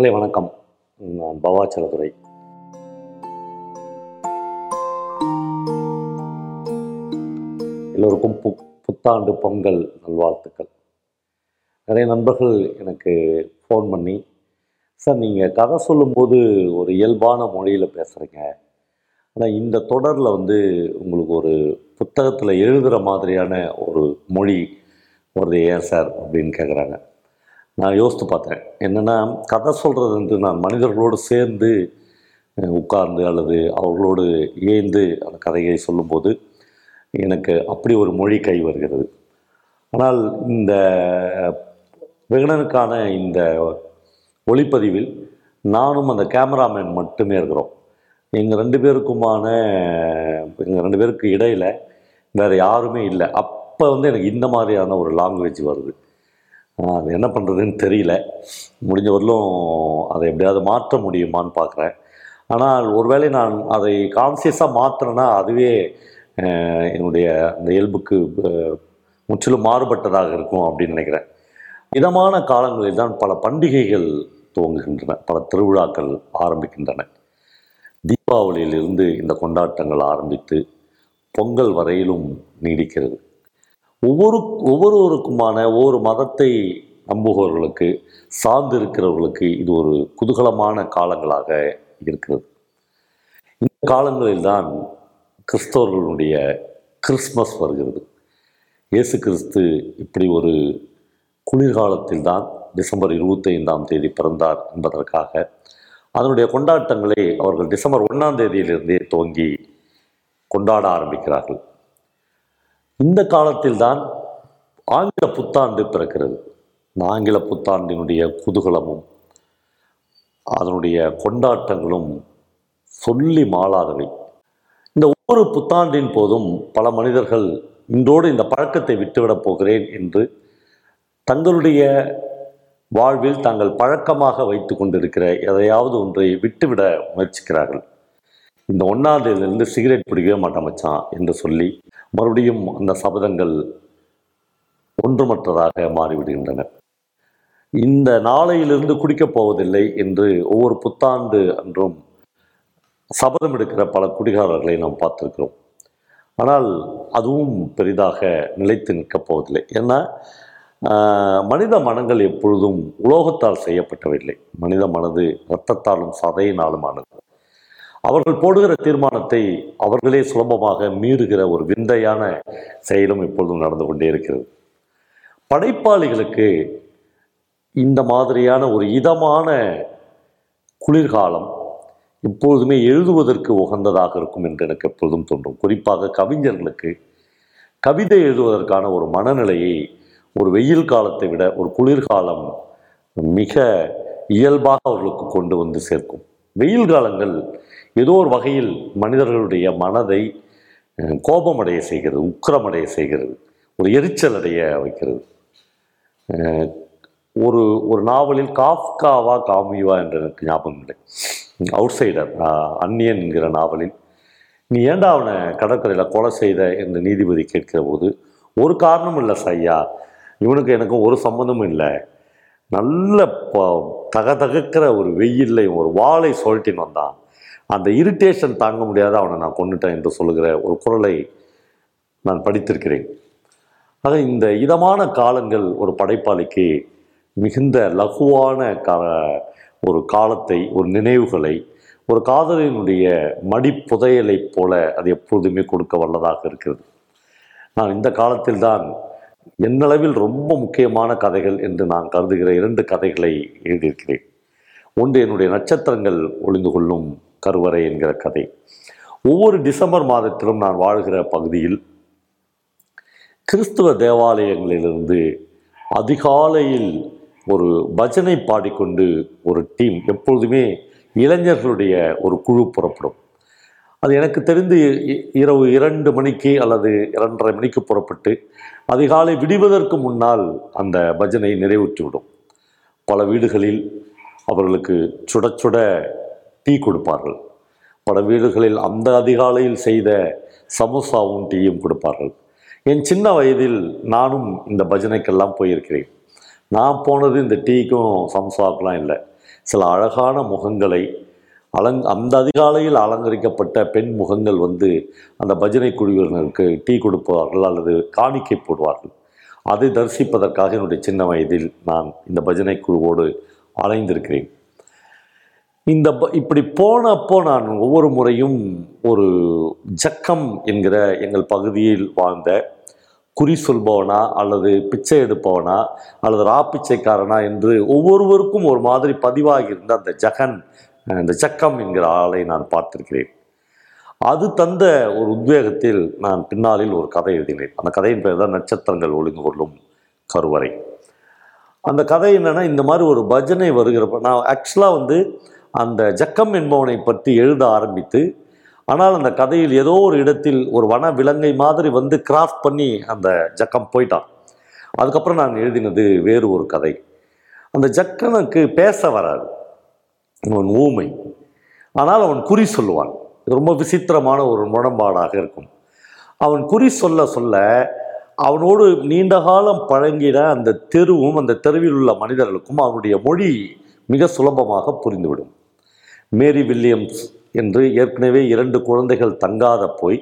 நண்பர்களே வணக்கம். நான் பவாச்சலதுரை எல்லோருக்கும் பு புத்தாண்டு பொங்கல் நல்வாழ்த்துக்கள். நிறைய நண்பர்கள் எனக்கு ஃபோன் பண்ணி சார் நீங்கள் கதை சொல்லும்போது ஒரு இயல்பான மொழியில் பேசுகிறீங்க ஆனால் இந்த தொடரில் வந்து உங்களுக்கு ஒரு புத்தகத்தில் எழுதுகிற மாதிரியான ஒரு மொழி வருது ஏன் சார்? அப்படின்னு கேட்குறாங்க நான் யோசித்து பார்த்தேன். என்னென்னா கதை சொல்கிறது வந்து நான் மனிதர்களோடு சேர்ந்து உட்கார்ந்து அல்லது அவர்களோடு ஏந்து அந்த கதையை சொல்லும்போது எனக்கு அப்படி ஒரு மொழி கை வருகிறது. ஆனால் இந்த விகடனுக்கான இந்த ஒளிப்பதிவில் நானும் அந்த கேமராமேன் மட்டுமே இருக்கிறோம். எங்கள் ரெண்டு பேருக்குமான எங்கள் ரெண்டு பேருக்கு இடையில் வேறு யாருமே இல்லை. அப்போ வந்து எனக்கு இந்த மாதிரியான ஒரு லாங்குவேஜ் வருது. அது என்ன பண்ணுறதுன்னு தெரியல. முடிஞ்ச வரலும் அதை எப்படியாவது மாற்ற முடியுமான்னு பார்க்குறேன் ஆனால் ஒருவேளை நான் அதை கான்சியஸாக மாற்றுறேன்னா அதுவே என்னுடைய அந்த இயல்புக்கு முற்றிலும் மாறுபட்டதாக இருக்கும் அப்படின்னு நினைக்கிறேன். இதமான காலங்களில் தான் பல பண்டிகைகள் துவங்குகின்றன பல திருவிழாக்கள் ஆரம்பிக்கின்றன. தீபாவளியிலிருந்து இந்த கொண்டாட்டங்கள் ஆரம்பித்து பொங்கல் வரையிலும் நீடிக்கிறது. ஒவ்வொரு ஒவ்வொருவருக்குமான ஒவ்வொரு மதத்தை நம்புபவர்களுக்கு சார்ந்து இருக்கிறவர்களுக்கு இது ஒரு குதூகலமான காலங்களாக இருக்கிறது. இந்த காலங்களில் தான் கிறிஸ்தவர்களுடைய கிறிஸ்மஸ் வருகிறது. இயேசு கிறிஸ்து இப்படி ஒரு குளிர்காலத்தில் தான் டிசம்பர் இருபத்தைந்தாம் தேதி பிறந்தார் என்பதற்காக அதனுடைய கொண்டாட்டங்களை அவர்கள் டிசம்பர் ஒன்றாம் தேதியிலிருந்தே துவங்கி கொண்டாட ஆரம்பிக்கிறார்கள். இந்த காலத்தில்தான் ஆங்கில புத்தாண்டு பிறக்கிறது. இந்த ஆங்கில புத்தாண்டினுடைய குதூகலமும் அதனுடைய கொண்டாட்டங்களும் சொல்லி மாளாதவை. இந்த ஒவ்வொரு புத்தாண்டின் போதும் பல மனிதர்கள் இன்றோடு இந்த பழக்கத்தை விட்டுவிடப் போகிறேன் என்று தங்களுடைய வாழ்வில் தாங்கள் பழக்கமாக வைத்து கொண்டிருக்கிற எதையாவது ஒன்றை விட்டுவிட முயற்சிக்கிறார்கள். இந்த ஒன்றாந்தேதியிலிருந்து சிகரெட் பிடிக்கவே மாட்டேன் மச்சான் என்று சொல்லி மறுபடியும் அந்த சபதங்கள் ஒன்றுமற்றதாக மாறிவிடுகின்றன. இந்த நாளையிலிருந்து குடிக்கப் போவதில்லை என்று ஒவ்வொரு புத்தாண்டு அன்றும் சபதம் எடுக்கிற பல குடிகாரர்களை நாம் பார்த்திருக்கிறோம். ஆனால் அதுவும் பெரிதாக நிலைத்து நிற்கப் போவதில்லை. ஏன்னா மனித மனங்கள் எப்பொழுதும் உலோகத்தால் செய்யப்பட்டவில்லை மனித மனது இரத்தத்தாலும் சதையினாலும் ஆனது அவர்கள் போடுகிற தீர்மானத்தை அவர்களே சுலபமாக மீறுகிற ஒரு விந்தையான செயலும் இப்பொழுதும் நடந்து கொண்டே இருக்கிறது. படைப்பாளிகளுக்கு இந்த மாதிரியான ஒரு இதமான குளிர்காலம் இப்பொழுதுமே எழுதுவதற்கு உகந்ததாக இருக்கும் என்று எனக்கு எப்பொழுதும் தோன்றும். குறிப்பாக கவிஞர்களுக்கு கவிதை எழுதுவதற்கான ஒரு மனநிலையை ஒரு வெயில் காலத்தை விட ஒரு குளிர்காலம் மிக இயல்பாக அவர்களுக்கு கொண்டு வந்து சேர்க்கும். வெயில் காலங்கள் ஏதோ ஒரு வகையில் மனிதர்களுடைய மனதை கோபமடைய செய்கிறது உக்கிரமடைய செய்கிறது ஒரு எரிச்சல் அடைய வைக்கிறது. ஒரு ஒரு நாவலில் காஃப்காவா காமிவா என்று எனக்கு ஞாபகம் இல்லை. அவுட் சைடர் அந்நியன் என்கிற நாவலில் நீ ஏண்டா அவனை கடற்கரையில் கொலை செய்த? என்று நீதிபதி கேட்கிற போது ஒரு காரணமும் இல்லை சையா. இவனுக்கு எனக்கும் ஒரு சம்மந்தமும் இல்லை. நல்ல ப தகதகுக்கிற ஒரு வெயில்லையும் ஒரு வாளை சொல்லிட்டின்னு வந்தான். அந்த இரிட்டேஷன் தாங்க முடியாத அவனை நான் கொண்டுட்டேன் என்று சொல்லுகிற ஒரு குரலை நான் படித்திருக்கிறேன். ஆக இந்த இதமான காலங்கள் ஒரு படைப்பாளிக்கு மிகுந்த லகுவான கா ஒரு காலத்தை ஒரு நினைவுகளை ஒரு காதலினுடைய மடிப்புதையலைப் போல அது எப்பொழுதுமே கொடுக்க வல்லதாக இருக்கிறது. நான் இந்த காலத்தில்தான் என்னளவில் ரொம்ப முக்கியமான கதைகள் என்று நான் கருதுகிற இரண்டு கதைகளை எழுதியிருக்கிறேன். ஒன்று என்னுடைய நட்சத்திரங்கள் ஒளிந்து கொள்ளும் கருவறை என்கிற கதை. ஒவ்வொரு டிசம்பர் மாதத்திலும் நான் வாழ்கிற பகுதியில் கிறிஸ்துவ தேவாலயங்களிலிருந்து அதிகாலையில் ஒரு பஜனை பாடிக்கொண்டு ஒரு டீம் எப்பொழுதுமே இளைஞர்களுடைய ஒரு குழு புறப்படும். அது எனக்கு தெரிந்து இ- இரவு இரண்டு மணிக்கு அல்லது இரண்டரை மணிக்கு புறப்பட்டு அதிகாலை விடுவதற்கு முன்னால் அந்த பஜனை நிறைவுற்றிவிடும். பல வீடுகளில் அவர்களுக்கு சுட சுட டீ கொடுப்பார்கள். பல வீடுகளில் அந்த அதிகாலையில் செய்த சமோசாவும் டீயும் கொடுப்பார்கள். என் சின்ன வயதில் நானும் இந்த பஜனைக்கெல்லாம் போயிருக்கிறேன். நான் போனது இந்த டீக்கும் சம்சாவுக்கெலாம் இல்லை. சில அழகான முகங்களை அலங் அந்த அதிகாலையில் அலங்கரிக்கப்பட்ட பெண் முகங்கள் வந்து அந்த பஜனை குழுவினருக்கு டீ கொடுப்பார்கள் அல்லது காணிக்கை போடுவார்கள். அதை தரிசிப்பதற்காக என்னுடைய சின்ன வயதில் நான் இந்த பஜனை குழுவோடு அலைந்திருக்கிறேன். இந்த ப- இப்படி போனப்போ நான் ஒவ்வொரு முறையும் ஒரு ஜக்கம் என்கிற எங்கள் பகுதியில் வாழ்ந்த குறி சொல்பவனா அல்லது பிச்சை எடுப்பவனா அல்லது ரா பிச்சைக்காரனா என்று ஒவ்வொருவருக்கும் ஒரு மாதிரி பதிவாகி இருந்த அந்த ஜகன் இந்த ஜக்கம் என்கிற ஆளை நான் பார்த்திருக்கிறேன். அது தந்த ஒரு உத்வேகத்தில் நான் பின்னாளில் ஒரு கதை எழுதினேன். அந்த கதையின் பேர் தான் நட்சத்திரங்கள் ஒளிந்து கொள்ளும் கருவறை. அந்த கதை என்னென்னா இந்த மாதிரி ஒரு பஜனை வருகிறப்ப நான் ஆக்சுவலாக வந்து அந்த ஜக்கம் என்பவனை பற்றி எழுத ஆரம்பித்து ஆனால் அந்த கதையில் ஏதோ ஒரு இடத்தில் ஒரு வன விலங்கை மாதிரி வந்து கிராஃப்ட் பண்ணி அந்த ஜக்கம் போயிட்டான். அதுக்கப்புறம் நான் எழுதினது வேறு ஒரு கதை. அந்த ஜக்கனுக்கு பேச வராது. அவன் ஊமை. ஆனால் அவன் குறி சொல்லுவான். இது ரொம்ப விசித்திரமான ஒரு முரண்பாடாக இருக்கும். அவன் குறி சொல்ல சொல்ல அவனோடு நீண்ட காலம் பழங்கின அந்த தெருவும் அந்த தெருவில் உள்ள மனிதர்களுக்கும் அவனுடைய மொழி மிக சுலபமாக புரிந்துவிடும். மேரி வில்லியம்ஸ் என்று ஏற்கனவே இரண்டு குழந்தைகள் தங்காத போய்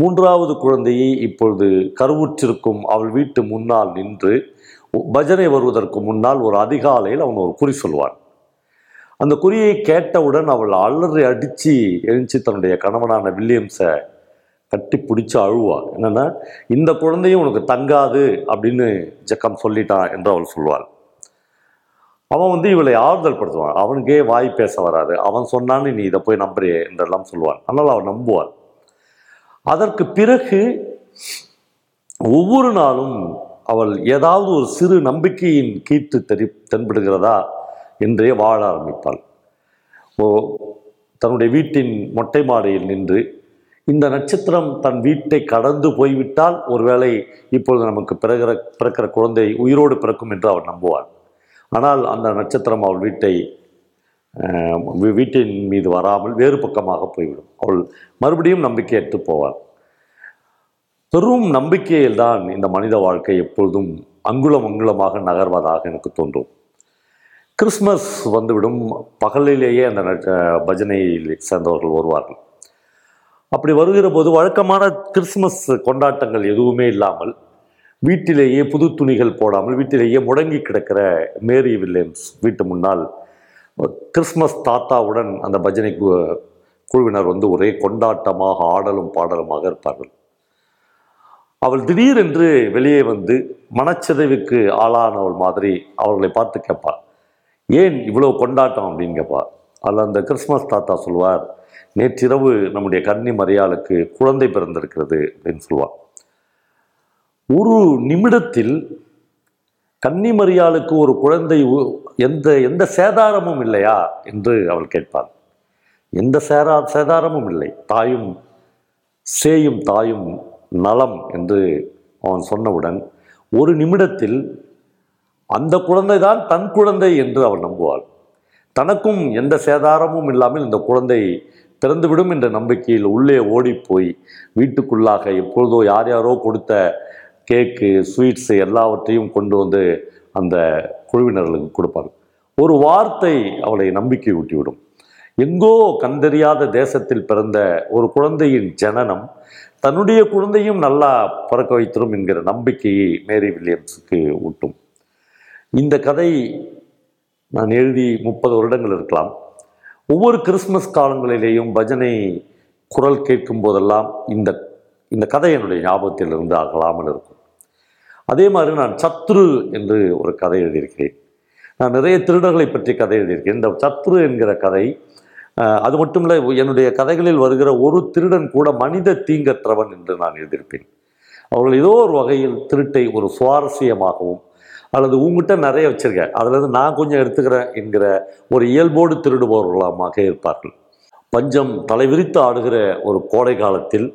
மூன்றாவது குழந்தையை இப்பொழுது கருவுற்றிருக்கும் அவள் வீட்டு முன்னால் நின்று பஜனை வருவதற்கு முன்னால் ஒரு அதிகாலையில் அவன் ஒரு குறி சொல்வான் அந்த குறியை கேட்டவுடன் அவள் அலறி அடித்து எழுந்து தன்னுடைய கணவனான வில்லியம்ஸை கட்டி பிடிச்சி அழுவா. என்னென்னா இந்த குழந்தையும் உனக்கு தங்காது அப்படின்னு ஜக்கம் சொல்லிட்டான் என்று அவள் சொல்வாள். அவன் வந்து இவளை ஆறுதல் படுத்துவான். அவனுக்கே வாய் பேச வராது. அவன் சொன்னான்னு நீ இதை போய் நம்புறியே என்றெல்லாம் சொல்வான் ஆனால் அவன் நம்புவாள். அதற்கு பிறகு ஒவ்வொரு நாளும் அவள் ஏதாவது ஒரு சிறு நம்பிக்கையின் கீற்று தெரி தென்படுகிறதா? என்றே வாழ ஆரம்பிப்பாள் ஓ தன்னுடைய வீட்டின் மொட்டை மாடியில் நின்று இந்த நட்சத்திரம் தன் வீட்டை கடந்து போய்விட்டால் ஒருவேளை இப்பொழுது நமக்கு பிறகிற பிறக்கிற குழந்தை உயிரோடு பிறக்கும் என்று அவள் நம்புவாள். ஆனால் அந்த நட்சத்திரம் அவள் வீட்டை வீட்டின் மீது வராமல் வேறு பக்கமாக போய்விடும். அவள் மறுபடியும் நம்பிக்கையற்று போவாள். பெரும் நம்பிக்கையில் தான் இந்த மனித வாழ்க்கை எப்பொழுதும் அங்குலம் அங்குலமாக நகர்வதாக எனக்கு தோன்றும். கிறிஸ்மஸ் வந்துவிடும். பகலிலேயே அந்த நட்- பஜனையில் சேர்ந்தவர்கள் வருவார்கள். அப்படி வருகிற போது வழக்கமான கிறிஸ்மஸ் கொண்டாட்டங்கள் எதுவுமே இல்லாமல் வீட்டிலேயே புது துணிகள் போடாமல் வீட்டிலேயே முடங்கி கிடக்கிற மேரி வில்லியம்ஸ் வீட்டு முன்னால் கிறிஸ்மஸ் தாத்தாவுடன் அந்த பஜனை கு- குழுவினர் வந்து ஒரே கொண்டாட்டமாக ஆடலும் பாடலுமாக இருப்பார்கள். அவள் திடீரென்று வெளியே வந்து மனச்சிதைவுக்கு ஆளானவள் மாதிரி அவர்களை பார்த்து கேட்பாள். ஏன் இவ்வளோ கொண்டாட்டம் அப்படின்னு அதில் அந்த கிறிஸ்மஸ் தாத்தா சொல்வார் நேற்றிரவு நம்முடைய கன்னி மறையாளுக்கு குழந்தை பிறந்திருக்கிறது அப்படின்னு சொல்லுவார் ஒரு நிமிடத்தில் கன்னி மரியாளுக்கு ஒரு குழந்தை உ- எந்த எந்த சேதாரமும் இல்லையா என்று அவள் கேட்பாள். எந்த சேரா சேதாரமும் இல்லை. தாயும் சேயும் தாயும் நலம் என்று அவன் சொன்னவுடன் ஒரு நிமிடத்தில் அந்த குழந்தை தான் தன் குழந்தை என்று அவள் நம்புவாள். தனக்கும் எந்த சேதாரமும் இல்லாமல் இந்த குழந்தை பிறந்துவிடும் என்ற நம்பிக்கையில் உள்ளே ஓடிப்போய் வீட்டுக்குள்ளாக எப்பொழுதோ யார் யாரோ கொடுத்த கேக்கு ஸ்வீட்ஸு எல்லாவற்றையும் கொண்டு வந்து அந்த குழுவினர்களுக்கு கொடுப்பாங்க ஒரு வார்த்தை அவளை நம்பிக்கை ஊட்டிவிடும் எங்கோ கண்டறியாத தேசத்தில் பிறந்த ஒரு குழந்தையின் ஜனனம் தன்னுடைய குழந்தையும் நல்லா பிறக்க வைத்திரும் என்கிற நம்பிக்கையை மேரி வில்லியம்ஸுக்கு ஊட்டும். இந்த கதை நான் எழுதி முப்பது வருடங்கள் இருக்கலாம். ஒவ்வொரு கிறிஸ்மஸ் காலங்களிலேயும் பஜனை குரல் கேட்கும் போதெல்லாம் இந்த இந்த கதை என்னுடைய ஞாபகத்தில் இருந்து ஆகலாமல் இருக்கும். அதே மாதிரி நான் சத்ரு என்று ஒரு கதை எழுதியிருக்கிறேன். நான் நிறைய திருடர்களை பற்றி கதை எழுதியிருக்கேன் இந்த சத்ரு என்கிற கதை அது மட்டும் இல்லை என்னுடைய கதைகளில் வருகிற ஒரு திருடன் கூட மனித தீங்கற்றவன் என்று நான் எழுதியிருப்பேன். அவர்கள் ஏதோ ஒரு வகையில் திருட்டை ஒரு சுவாரஸ்யமாகவும் அல்லது உங்ககிட்ட நிறைய வச்சிருக்கேன். அதுலேருந்து நான் கொஞ்சம் எடுத்துக்கிறேன் என்கிற ஒரு இயல்போடு திருடுபவர்களாக இருப்பார்கள். பஞ்சம் தலைவிரித்து ஆடுகிற ஒரு கோடை காலத்தில்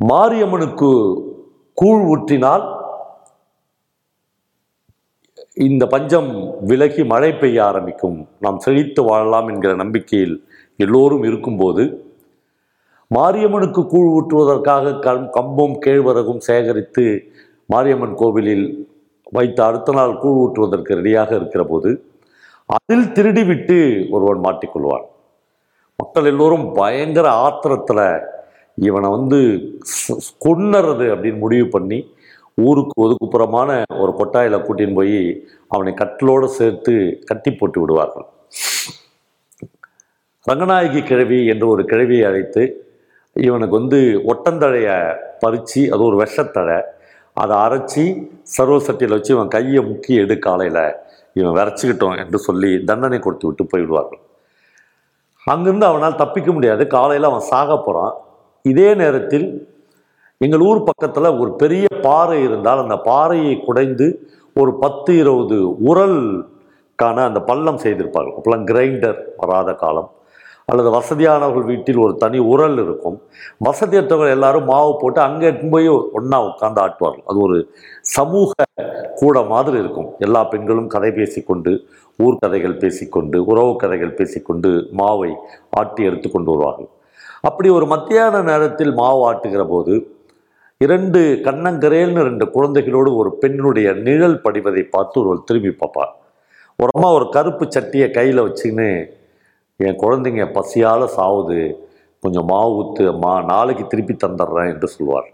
மாரியம்மனுக்கு கூழ் ஊற்றினால் இந்த பஞ்சம் விலகி மழை பெய்ய ஆரம்பிக்கும். நாம் செழித்து வாழலாம் என்கிற நம்பிக்கையில் எல்லோரும் இருக்கும்போது மாரியம்மனுக்கு கூழ் ஊற்றுவதற்காக கம் கம்பும் கேழ்வரகும் சேகரித்து மாரியம்மன் கோவிலில் வைத்து அடுத்த நாள் கூழ் ஊற்றுவதற்கு ரெடியாக இருக்கிற போது அதில் திருடி விட்டு ஒருவன் மாட்டிக்கொள்வான். மக்கள் எல்லோரும் பயங்கர ஆத்திரத்தில் இவனை வந்து கொன்னுறது அப்படின்னு முடிவு பண்ணி ஊருக்கு ஒதுக்குப்புறமான ஒரு கொட்டாயில் கூட்டின்னு போய் அவனை கட்டிலோடு சேர்த்து கட்டி போட்டு விடுவார்கள். ரங்கநாயகி கிழவி என்று ஒரு கிழவியை அழைத்து இவனுக்கு வந்து ஒட்டந்தழையை பறித்து அது ஒரு விஷத்தழை அதை அரைச்சி சர்வ சட்டியில் வச்சு இவன் கையை முக்கி எடு காலையில். இவன் விரைச்சிக்கிட்டோம் என்று சொல்லி தண்டனை கொடுத்து விட்டு போயிடுவார்கள் அங்கிருந்து அவனால் தப்பிக்க முடியாது. காலையில் அவன் சாக போகிறான் இதே நேரத்தில் எங்கள் ஊர் பக்கத்தில் ஒரு பெரிய பாறை இருந்தால் அந்த பாறையை குடைந்து ஒரு பத்து இருபது உரல்கான அந்த பள்ளம் செய்திருப்பார்கள். அப்போல்லாம் கிரைண்டர் வராத காலம். அல்லது வசதியானவர்கள் வீட்டில் ஒரு தனி உரல் இருக்கும். வசதியற்றவர்கள் எல்லாரும் மாவு போட்டு அங்கே போய் ஒன்றா உட்காந்து ஆட்டுவார்கள் அது ஒரு சமூக கூட மாதிரி இருக்கும். எல்லா பெண்களும் கதை பேசிக்கொண்டு ஊர்கதைகள் பேசிக்கொண்டு உறவு கதைகள் பேசிக்கொண்டு மாவை ஆட்டி எடுத்து கொண்டு வருவார்கள். அப்படி ஒரு மத்தியான நேரத்தில் மாவு ஆட்டுகிற போது இரண்டு கண்ணங்கரேல்னு ரெண்டு குழந்தைகளோடு ஒரு பெண்ணுடைய நிழல் படிவதை பார்த்து ஒருவர் திரும்பி பார்ப்பார். ஒரு அம்மா ஒரு கருப்பு சட்டியை கையில் வச்சுக்கின்னு என் குழந்தைங்க பசியால் சாவுது கொஞ்சம் மாவு ஊற்று மா நாளைக்கு திருப்பி தந்துடுறேன் என்று சொல்வார்.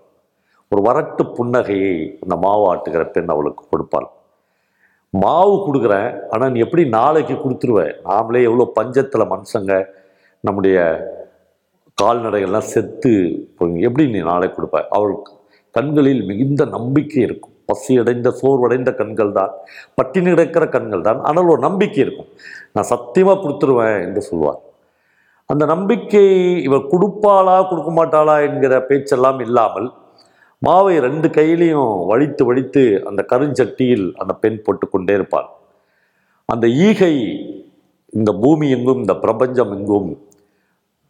ஒரு வரட்டு புன்னகையை அந்த மாவு ஆட்டுகிற பெண் அவளுக்கு கொடுப்பாள். மாவு கொடுக்குறேன் ஆனால் நீ எப்படி நாளைக்கு கொடுத்துருவேன் நாமளே எவ்வளோ பஞ்சத்தில் மனுஷங்க நம்முடைய கால்நடைகள்லாம் செத்து எப்படி நீ நாளைக்கு கொடுப்ப? அவள் கண்களில் மிகுந்த நம்பிக்கை இருக்கும். பசியடைந்த சோர்வடைந்த கண்கள் தான் பட்டினி கிடக்கிற கண்கள் தான் ஆனால் ஒரு நம்பிக்கை இருக்கும். நான் சத்தியமாக கொடுத்துருவேன் என்று சொல்வார். அந்த நம்பிக்கை இவள் கொடுப்பாளா கொடுக்க மாட்டாளா என்கிற பேச்செல்லாம் இல்லாமல் மாவை ரெண்டு கையிலையும் வழித்து வழித்து அந்த கருஞ்சட்டியில் அந்த பெண் போட்டுக்கொண்டே இருப்பார் இருப்பாள். அந்த ஈகை இந்த பூமி எங்கும் இந்த பிரபஞ்சம் எங்கும்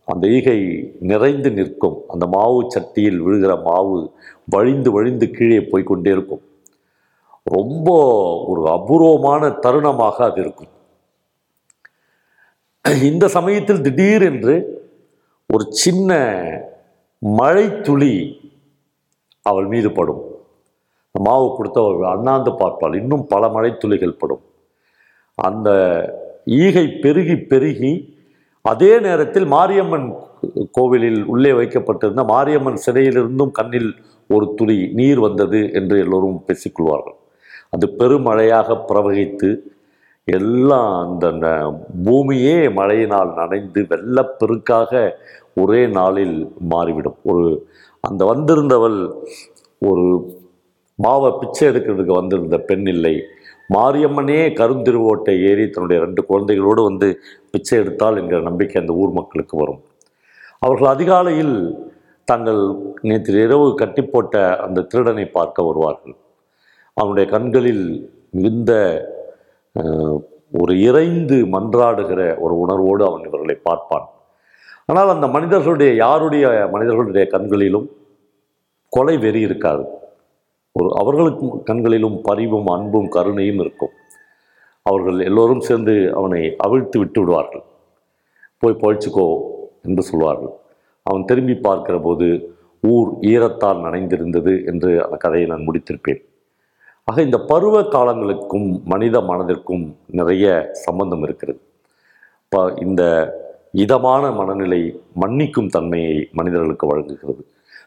அந்த ஈகை நிறைந்து நிற்கும். அந்த மாவு சட்டியில் விழுகிற மாவு வழிந்து வழிந்து கீழே போய்கொண்டே இருக்கும். ரொம்ப ஒரு அபூர்வமான தருணமாக அது இருக்கும். இந்த சமயத்தில் திடீர் என்று ஒரு சின்ன மழை துளி அவள் மீது படும். மாவு கொடுத்தவர்கள் அண்ணாந்து பார்ப்பாள். இன்னும் பல மழை துளிகள் படும். அந்த ஈகை பெருகி பெருகி அதே நேரத்தில் மாரியம்மன் கோவிலில் உள்ளே வைக்கப்பட்டிருந்த மாரியம்மன் சிறையிலிருந்தும் கண்ணில் ஒரு துளி நீர் வந்தது என்று எல்லோரும் பேசிக்கொள்வார்கள். அது பெருமழையாக பிரவகித்து எல்லாம் அந்த பூமியே மழையினால் நனைந்து வெள்ளப்பெருக்காக ஒரே நாளில் மாறிவிடும். ஒரு அந்த வந்திருந்தவள் ஒரு மாவை பிச்சை எடுக்கிறதுக்கு வந்திருந்த பெண் இல்லை. மாரியம்மனே கருந்திருவோட்டை ஏறி தன்னுடைய ரெண்டு குழந்தைகளோடு வந்து பிச்சை எடுத்தால் என்கிற நம்பிக்கை அந்த ஊர் மக்களுக்கு வரும். அவர்கள் அதிகாலையில் தாங்கள் நேற்று இரவு கட்டி போட்ட அந்த திருடனை பார்க்க வருவார்கள். அவனுடைய கண்களில் மிகுந்த ஒரு இறைந்து மன்றாடுகிற ஒரு உணர்வோடு அவன் இவர்களை பார்ப்பான். ஆனால் அந்த மனிதர்களுடைய யாருடைய மனிதர்களுடைய கண்களிலும் கொலை வெறி இருக்காது. ஒரு அவர்களுக்கு கண்களிலும் பரிவும் அன்பும் கருணையும் இருக்கும். அவர்கள் எல்லோரும் சேர்ந்து அவனை அவிழ்த்து விட்டு விடுவார்கள் போய் பழிச்சுக்கோ என்று சொல்வார்கள். அவன் திரும்பி பார்க்கிற போது ஊர் ஈரத்தால் நனைந்திருந்தது என்று அந்த கதையை நான் முடித்திருப்பேன். ஆக இந்த பருவ காலங்களுக்கும் மனித மனதிற்கும் நிறைய சம்பந்தம் இருக்கிறது. இப்போ இந்த இதமான மனநிலை மன்னிக்கும் தன்மையை மனிதர்களுக்கு வழங்குகிறது.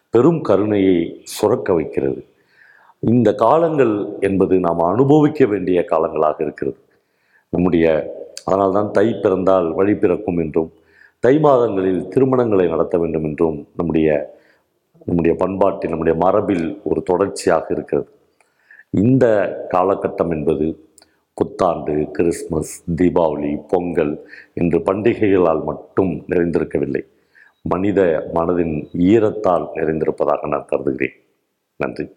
பெரும் கருணையை சுரக்க வைக்கிறது. இந்த காலங்கள் என்பது நாம் அனுபவிக்க வேண்டிய காலங்களாக இருக்கிறது. நம்முடைய அதனால்தான் தை பிறந்தால் வழி பிறக்கும் என்றும் தை மாதங்களில் திருமணங்களை நடத்த வேண்டும் என்றும் நம்முடைய நம்முடைய பண்பாட்டில் நம்முடைய மரபில் ஒரு தொடர்ச்சியாக இருக்கிறது. இந்த காலகட்டம் என்பது புத்தாண்டு கிறிஸ்மஸ் தீபாவளி பொங்கல் என்று பண்டிகைகளால் மட்டும் நிறைந்திருக்கவில்லை. மனித மனதின் ஈரத்தால் நிறைந்திருப்பதாக நான் கருதுகிறேன். நன்றி.